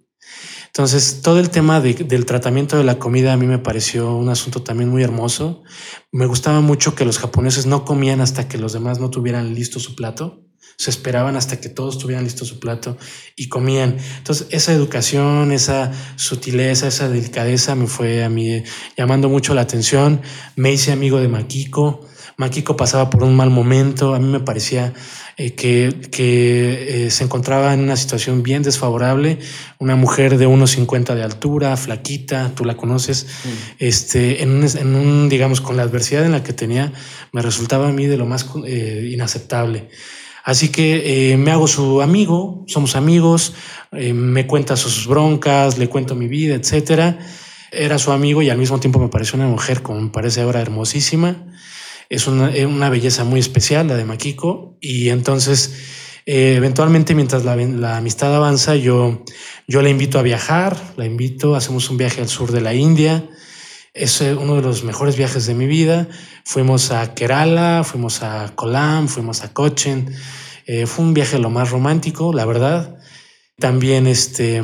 Entonces, todo el tema del tratamiento de la comida a mí me pareció un asunto también muy hermoso. Me gustaba mucho que los japoneses no comían hasta que los demás no tuvieran listo su plato. Se esperaban hasta que todos tuvieran listo su plato y comían. Entonces, esa educación, esa sutileza, esa delicadeza me fue a mí llamando mucho la atención. Me hice amigo de Makiko. Makiko pasaba por un mal momento, a mí me parecía eh, que, que eh, se encontraba en una situación bien desfavorable, una mujer de unos 50 de altura, flaquita, tú la conoces, mm. este, en, un, en, un, digamos, con la adversidad en la que tenía, me resultaba a mí de lo más eh, inaceptable. Así que me hago su amigo, somos amigos, me cuenta sus broncas, le cuento mi vida, etcétera. Era su amigo y al mismo tiempo me pareció una mujer, como parece ahora, hermosísima. Es una, belleza muy especial, la de Makiko, y entonces eh, eventualmente mientras la, amistad avanza, yo, yo la invito a viajar, la invito, hacemos un viaje al sur de la India, es uno de los mejores viajes de mi vida, fuimos a Kerala, fuimos a Kolam, fuimos a Cochin, eh, fue un viaje lo más romántico, la verdad. También este,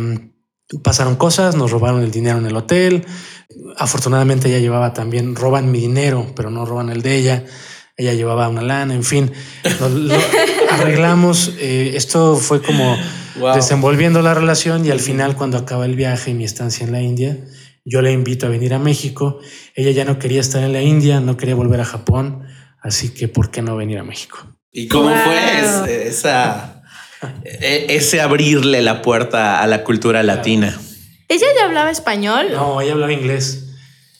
pasaron cosas, nos robaron el dinero en el hotel, Afortunadamente ella llevaba también, roban mi dinero, pero no roban el de ella. Ella llevaba una lana, en fin, lo, *laughs* arreglamos. Eh, esto fue como desenvolviendo la relación y al final cuando acaba el viaje y mi estancia en la India, yo le invito a venir a México. Ella ya no quería estar en la India, no quería volver a Japón, así que ¿por qué no venir a México? ¿Y cómo fue esa, e, ese abrirle la puerta a la cultura latina? ¿Ella ya hablaba español? No, ella hablaba inglés.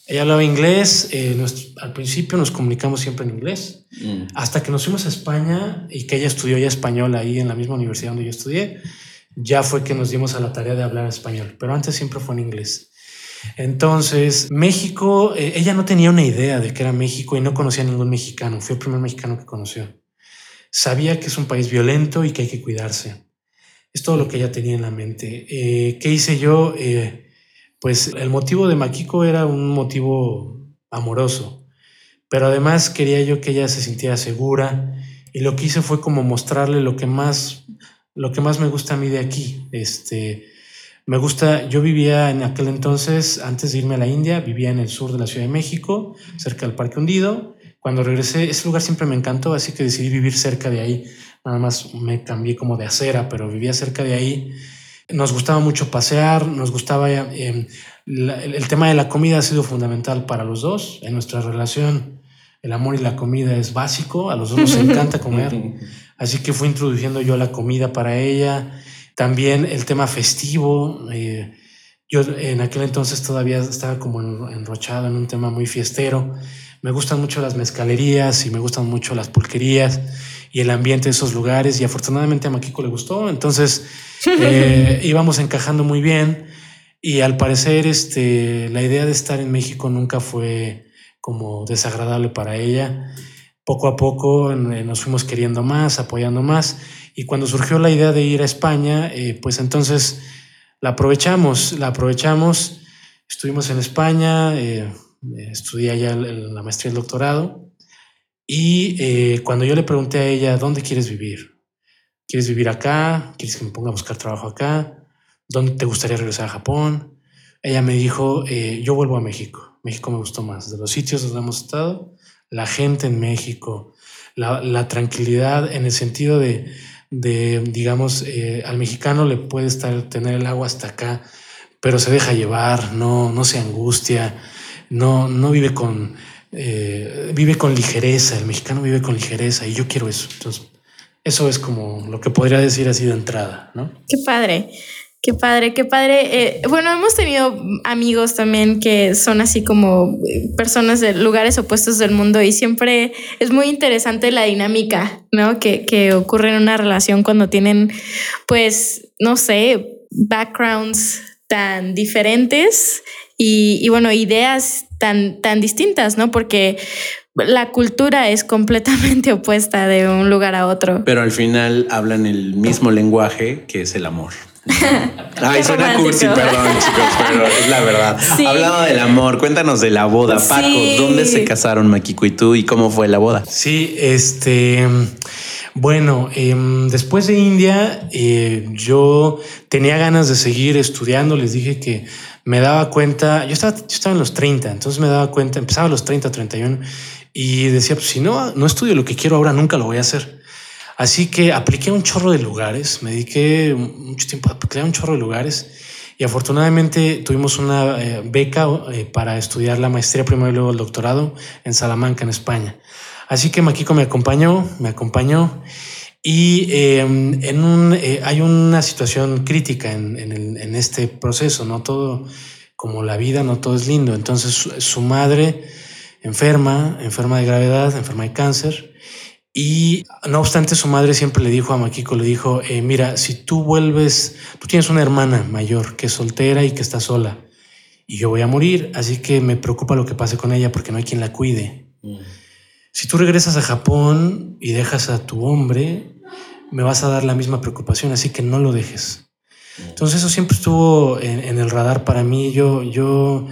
Ella hablaba inglés. Eh, al principio nos comunicamos siempre en inglés. Mm. Hasta que nos fuimos a España y que ella estudió ya español ahí en la misma universidad donde yo estudié, ya fue que nos dimos a la tarea de hablar español. Pero antes siempre fue en inglés. Entonces, México, eh, ella no tenía una idea de que era México y no conocía a ningún mexicano. Fue el primer mexicano que conoció. Sabía que es un país violento y que hay que cuidarse. Es todo lo que ella tenía en la mente. Eh, ¿Qué hice yo? Eh, pues el motivo de Makiko era un motivo amoroso, pero además quería yo que ella se sintiera segura y lo que hice fue como mostrarle lo que más, lo que más me gusta a mí de aquí. Este, me gusta, yo vivía en aquel entonces, antes de irme a la India, vivía en el sur de la Ciudad de México, cerca del Parque Hundido. Cuando regresé, ese lugar siempre me encantó, así que decidí vivir cerca de ahí nada más me cambié como de acera, pero vivía cerca de ahí. Nos gustaba mucho pasear, nos gustaba... Eh, el tema de la comida ha sido fundamental para los dos. En nuestra relación, el amor y la comida es básico, a los dos nos *laughs* encanta comer. Así que fui introduciendo yo la comida para ella. También el tema festivo. Eh, yo en aquel entonces todavía estaba como enrochado en un tema muy fiestero. Me gustan mucho las mezcalerías y me gustan mucho las pulquerías y el ambiente de esos lugares y afortunadamente a Makiko le gustó, entonces *laughs* eh, íbamos encajando muy bien y al parecer este, la idea de estar en México nunca fue como desagradable para ella. Poco a poco eh, nos fuimos queriendo más, apoyando más y cuando surgió la idea de ir a España, eh, pues entonces la aprovechamos, la aprovechamos, estuvimos en España, estudié allá la maestría y el doctorado y eh, cuando yo le pregunté a ella, ¿dónde quieres vivir? ¿Quieres vivir acá? ¿Quieres que me ponga a buscar trabajo acá? ¿Dónde te gustaría regresar a Japón? Ella me dijo, eh, yo vuelvo a México. México me gustó más. De los sitios donde hemos estado, la gente en México, la, tranquilidad en el sentido de, digamos, eh, al mexicano le puede estar tener el agua hasta acá, pero se deja llevar, no, no se angustia, no, no vive con, eh, vive con ligereza. El mexicano vive con ligereza y yo quiero eso. Entonces, eso es como lo que podría decir así de entrada, ¿no? Qué padre. Qué padre, qué padre. Eh, bueno, hemos tenido amigos también que son así como personas de lugares opuestos del mundo y siempre es muy interesante la dinámica, ¿no? Que, que ocurre en una relación cuando tienen, pues, no sé, backgrounds tan diferentes y, y bueno, ideas tan, tan distintas, ¿no? Porque la cultura es completamente *laughs* opuesta de un lugar a otro. Pero al final hablan el mismo lenguaje que es el amor. Ay, suena cursi, perdón, *laughs* chicos, pero es la verdad. Hablando del amor, cuéntanos de la boda, Paco. ¿Dónde se casaron Makiko y tú y cómo fue la boda? Sí, este. Bueno, em, después de India, eh, yo tenía ganas de seguir estudiando. Les dije que me daba cuenta, yo estaba, yo estaba en los 30, entonces me daba cuenta, empezaba a los 30, 31 y decía, pues si no, no estudio lo que quiero ahora, nunca lo voy a hacer. Así que apliqué un chorro de lugares, me dediqué mucho tiempo a aplicar un chorro de lugares y afortunadamente tuvimos una eh, beca eh, para estudiar la maestría primero y luego el doctorado en Salamanca, en España. Así que Maquico me acompañó, me acompañó y em, en un, eh, hay una situación crítica en, en, este proceso, no todo como la vida, no todo es lindo. Entonces su madre enferma, enferma de gravedad, enferma de cáncer. Y no obstante, su madre siempre le dijo a Makiko, le dijo, eh, mira, si tú vuelves, tú tienes una hermana mayor que es soltera y que está sola, y yo voy a morir, así que me preocupa lo que pase con ella porque no hay quien la cuide. Mm. Si tú regresas a Japón y dejas a tu hombre, me vas a dar la misma preocupación, así que no lo dejes. Mm. Entonces eso siempre estuvo en, en el radar para mí. Yo, yo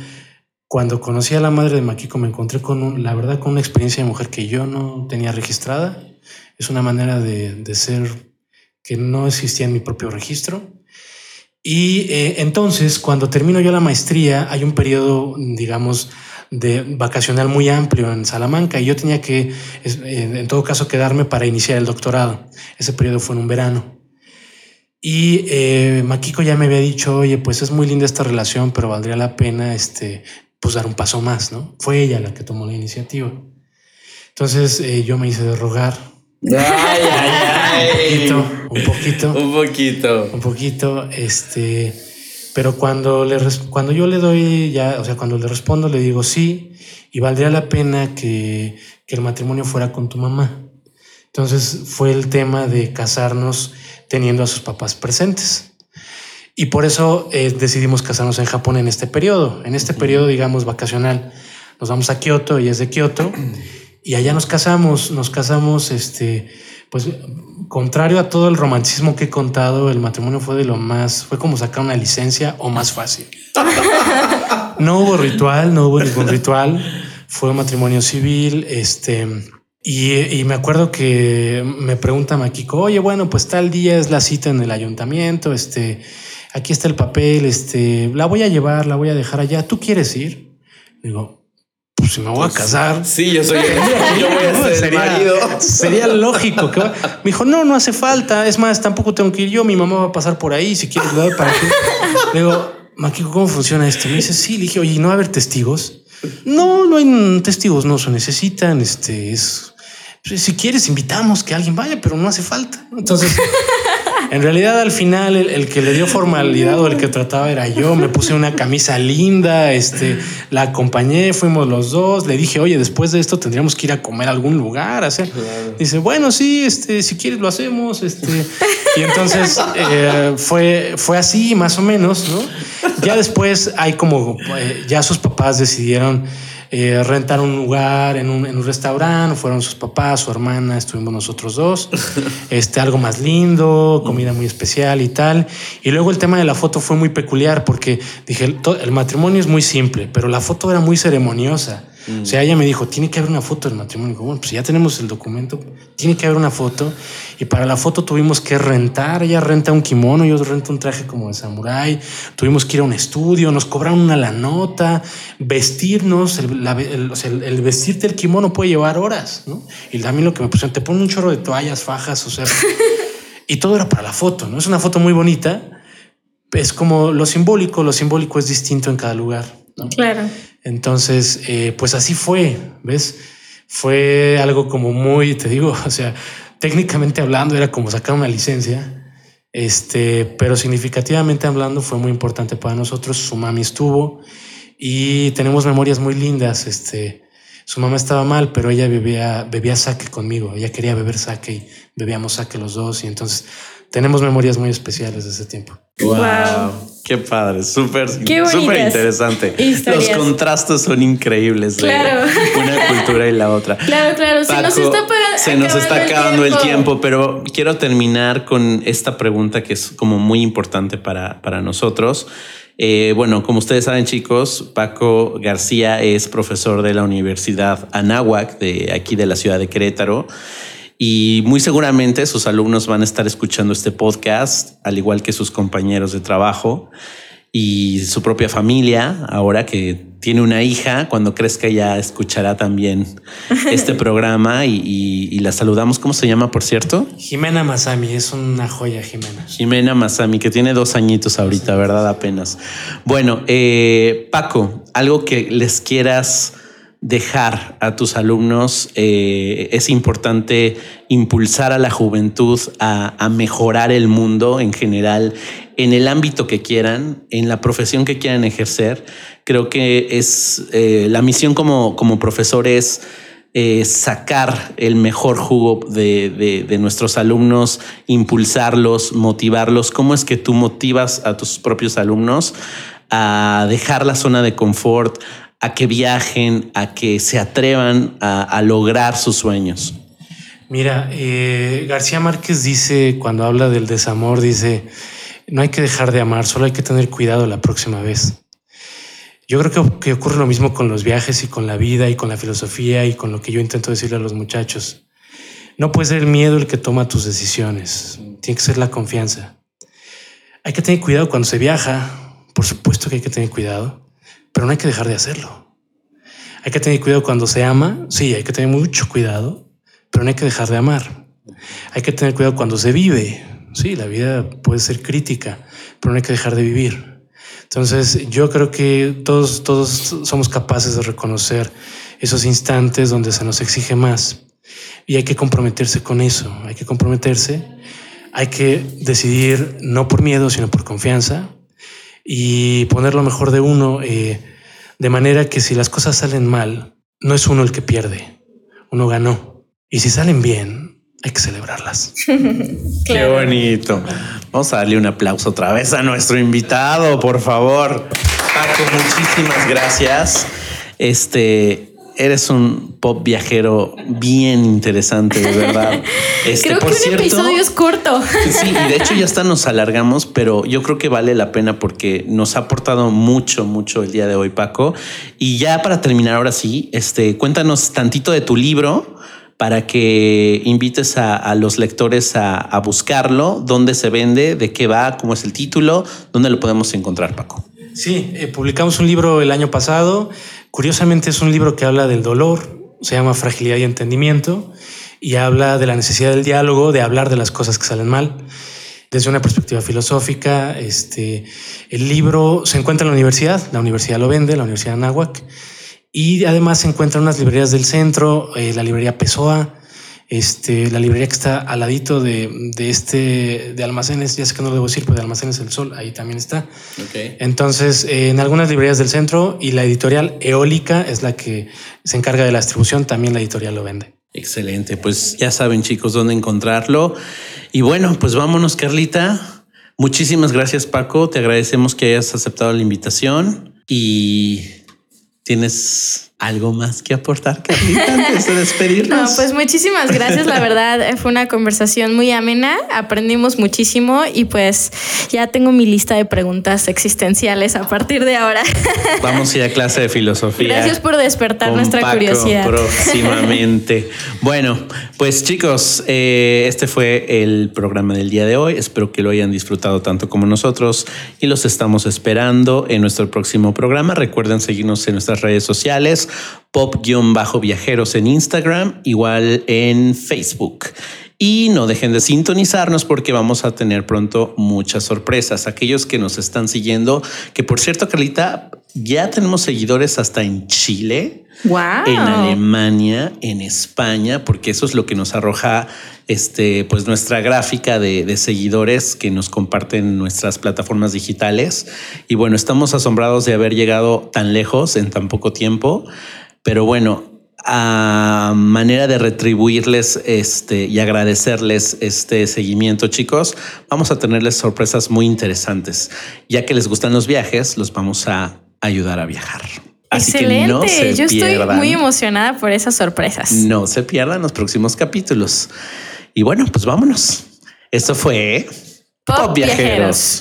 cuando conocí a la madre de Makiko me encontré con, la verdad, con una experiencia de mujer que yo no tenía registrada. Es una manera de, ser que no existía en mi propio registro. Y eh, entonces, cuando termino yo la maestría, hay un periodo, digamos, de vacacional muy amplio en Salamanca y yo tenía que, en todo caso, quedarme para iniciar el doctorado. Ese periodo fue en un verano. Y eh, Makiko ya me había dicho, oye, pues es muy linda esta relación, pero valdría la pena este, pues dar un paso más, ¿no? Fue ella la que tomó la iniciativa. Entonces eh, yo me hice de rogar. Ay, ay, Un poquito, un poquito. Un poquito. este, pero cuando le cuando yo le doy ya, o sea, cuando le respondo le digo sí y valdría la pena que, que el matrimonio fuera con tu mamá. Entonces fue el tema de casarnos teniendo a sus papás presentes. Y por eso eh, decidimos casarnos en Japón en este periodo. En este periodo, digamos, vacacional, nos vamos a Kioto y es de Kioto. *clears throat* Y allá nos casamos, nos casamos, este, pues, contrario a todo el romanticismo que he contado, el matrimonio fue de lo más, fue como sacar una licencia o más fácil. *laughs* no hubo ritual, no hubo ningún ritual. Fue un matrimonio civil, este, y, y, me acuerdo que me pregunta Makiko, oye, bueno, pues tal día es la cita en el ayuntamiento, este, aquí está el papel, este, la voy a llevar, la voy a dejar allá, ¿tú quieres ir? Digo, pues si me voy a pues, casar. Sí, yo soy yo *laughs* voy a ser sería, marido. Sería lógico que me dijo, no, no hace falta. Es más, tampoco tengo que ir yo. Mi mamá va a pasar por ahí. Si quieres, dar para qué. Le digo, Maquico, ¿cómo funciona esto? Me dice, sí. Le dije, oye, ¿no va a haber testigos? No, no hay testigos, no se necesitan. Este es. Si quieres, invitamos que alguien vaya, pero no hace falta. Entonces, en realidad, al final, el, que le dio formalidad o el que trataba era yo. Me puse una camisa linda, este, la acompañé, fuimos los dos. Le dije, oye, después de esto tendríamos que ir a comer a algún lugar. Hacer. Dice, bueno, sí, este, si quieres lo hacemos. Este. Y entonces eh, fue, fue así, más o menos, ¿no? Ya después hay como, eh, ya sus papás decidieron eh, rentar un lugar en un, en un, restaurante, fueron sus papás, su hermana, estuvimos nosotros dos, *laughs* este, algo más lindo, comida muy especial y tal. Y luego el tema de la foto fue muy peculiar porque dije, el, el matrimonio es muy simple, pero la foto era muy ceremoniosa. O sea, ella me dijo, tiene que haber una foto del matrimonio. Bueno, pues ya tenemos el documento, tiene que haber una foto. Y para la foto tuvimos que rentar, ella renta un kimono, yo rento un traje como de samurái. Tuvimos que ir a un estudio, nos cobraron una la nota, vestirnos, el, vestirte el kimono puede llevar horas, ¿no? Y también lo que me pusieron, te ponen un chorro de toallas, fajas, o sea, y todo era para la foto, ¿no? Es una foto muy bonita. Es como lo simbólico, lo simbólico es distinto en cada lugar. Claro. Entonces, eh, pues así fue, ¿ves? Fue algo como muy, te digo, *laughs* o sea, técnicamente hablando era como sacar una licencia, este, pero significativamente hablando fue muy importante para nosotros. Su mami estuvo y tenemos memorias muy lindas. Este, su mamá estaba mal, pero ella bebía, bebía sake conmigo. Ella quería beber sake y bebíamos sake los dos. Y entonces tenemos memorias muy especiales de ese tiempo. Wow. Qué padre, súper, súper interesante. Los contrastes son increíbles claro. de *laughs* una cultura y la otra. Claro, claro. se nos está, se nos está acabando el tiempo. pero quiero terminar con esta pregunta que es como muy importante para, para nosotros. Eh, bueno, como ustedes saben, chicos, Paco García es profesor de la Universidad Anáhuac de aquí de la ciudad de Querétaro y muy seguramente sus alumnos van a estar escuchando este podcast, al igual que sus compañeros de trabajo y su propia familia, ahora que tiene una hija, cuando crezca ya escuchará también *laughs* este programa y, la saludamos. ¿Cómo se llama, por cierto? Jimena Masami, es una joya, Jimena. Jimena Masami, que tiene dos añitos ahorita, ¿verdad? Apenas. Bueno, eh, Paco, algo que les quieras dejar a tus alumnos, eh, es importante impulsar a la juventud a, mejorar el mundo en general, en el ámbito que quieran, en la profesión que quieran ejercer. Creo que es eh, la misión como, como profesor es eh, sacar el mejor jugo de, de, nuestros alumnos, impulsarlos, motivarlos. ¿Cómo es que tú motivas a tus propios alumnos a dejar la zona de confort, a que viajen, a que se atrevan a, lograr sus sueños? Mira, eh, García Márquez dice, cuando habla del desamor, dice, no hay que dejar de amar, solo hay que tener cuidado la próxima vez. Yo creo que, ocurre lo mismo con los viajes y con la vida y con la filosofía y con lo que yo intento decirle a los muchachos. No puede ser el miedo el que toma tus decisiones, tiene que ser la confianza. Hay que tener cuidado cuando se viaja, por supuesto que hay que tener cuidado, pero no hay que dejar de hacerlo. Hay que tener cuidado cuando se ama, sí, hay que tener mucho cuidado, pero no hay que dejar de amar. Hay que tener cuidado cuando se vive, sí, la vida puede ser crítica, pero no hay que dejar de vivir. Entonces, yo creo que todos, todos somos capaces de reconocer esos instantes donde se nos exige más y hay que comprometerse con eso, hay que comprometerse, hay que decidir no por miedo, sino por confianza, y poner lo mejor de uno, eh, de manera que si las cosas salen mal, no es uno el que pierde, uno ganó. Y si salen bien, hay que celebrarlas. *laughs* Qué bonito. Vamos a darle un aplauso otra vez a nuestro invitado, por favor. Paco, muchísimas gracias. Este, eres un pop viajero bien interesante, de verdad. *laughs* Este, creo que un episodio es corto. Sí, y de hecho ya hasta nos alargamos, pero yo creo que vale la pena porque nos ha aportado mucho, mucho el día de hoy, Paco. Y ya para terminar ahora sí, este, cuéntanos tantito de tu libro para que invites a, los lectores a, buscarlo, dónde se vende, de qué va, cómo es el título, dónde lo podemos encontrar, Paco. Sí, eh, publicamos un libro el año pasado. Curiosamente es un libro que habla del dolor, se llama Fragilidad y Entendimiento, y habla de la necesidad del diálogo, de hablar de las cosas que salen mal. Desde una perspectiva filosófica, este, el libro se encuentra en la universidad, la universidad lo vende, la Universidad de Anáhuac, y además se encuentra en unas librerías del centro, eh, la librería Pessoa, este, la librería que está al ladito de, este de almacenes, ya sé que no lo debo decir, pero de almacenes El Sol, ahí también está. Entonces, en algunas librerías del centro y la editorial Eólica es la que se encarga de la distribución, también la editorial lo vende. Excelente, pues ya saben chicos dónde encontrarlo. Y bueno, pues vámonos Carlita. Muchísimas gracias Paco, te agradecemos que hayas aceptado la invitación y tienes ¿Algo más que aportar, Carlita, antes de *laughs* despedirnos? No, pues muchísimas gracias. La verdad, fue una conversación muy amena. Aprendimos muchísimo y pues ya tengo mi lista de preguntas existenciales a partir de ahora. *laughs* Vamos a ir a clase de filosofía. Gracias por despertar nuestra Paco curiosidad. Próximamente. *laughs* bueno, pues chicos, eh, este fue el programa del día de hoy. Espero que lo hayan disfrutado tanto como nosotros y los estamos esperando en nuestro próximo programa. Recuerden seguirnos en nuestras redes sociales pop-viajeros en Instagram, igual en Facebook. Y no dejen de sintonizarnos porque vamos a tener pronto muchas sorpresas. Aquellos que nos están siguiendo, que por cierto, Carlita, ya tenemos seguidores hasta en Chile, Wow. en Alemania, en España, porque eso es lo que nos arroja este, pues nuestra gráfica de, de seguidores que nos comparten nuestras plataformas digitales. Y bueno, estamos asombrados de haber llegado tan lejos en tan poco tiempo. Pero bueno, a manera de retribuirles este y agradecerles este seguimiento, chicos, vamos a tenerles sorpresas muy interesantes. Ya que les gustan los viajes, los vamos a ayudar a viajar. Así Excelente. que no se Yo estoy muy emocionada por esas sorpresas. No se pierdan los próximos capítulos. Y bueno, pues vámonos. Esto fue Pop Viajeros.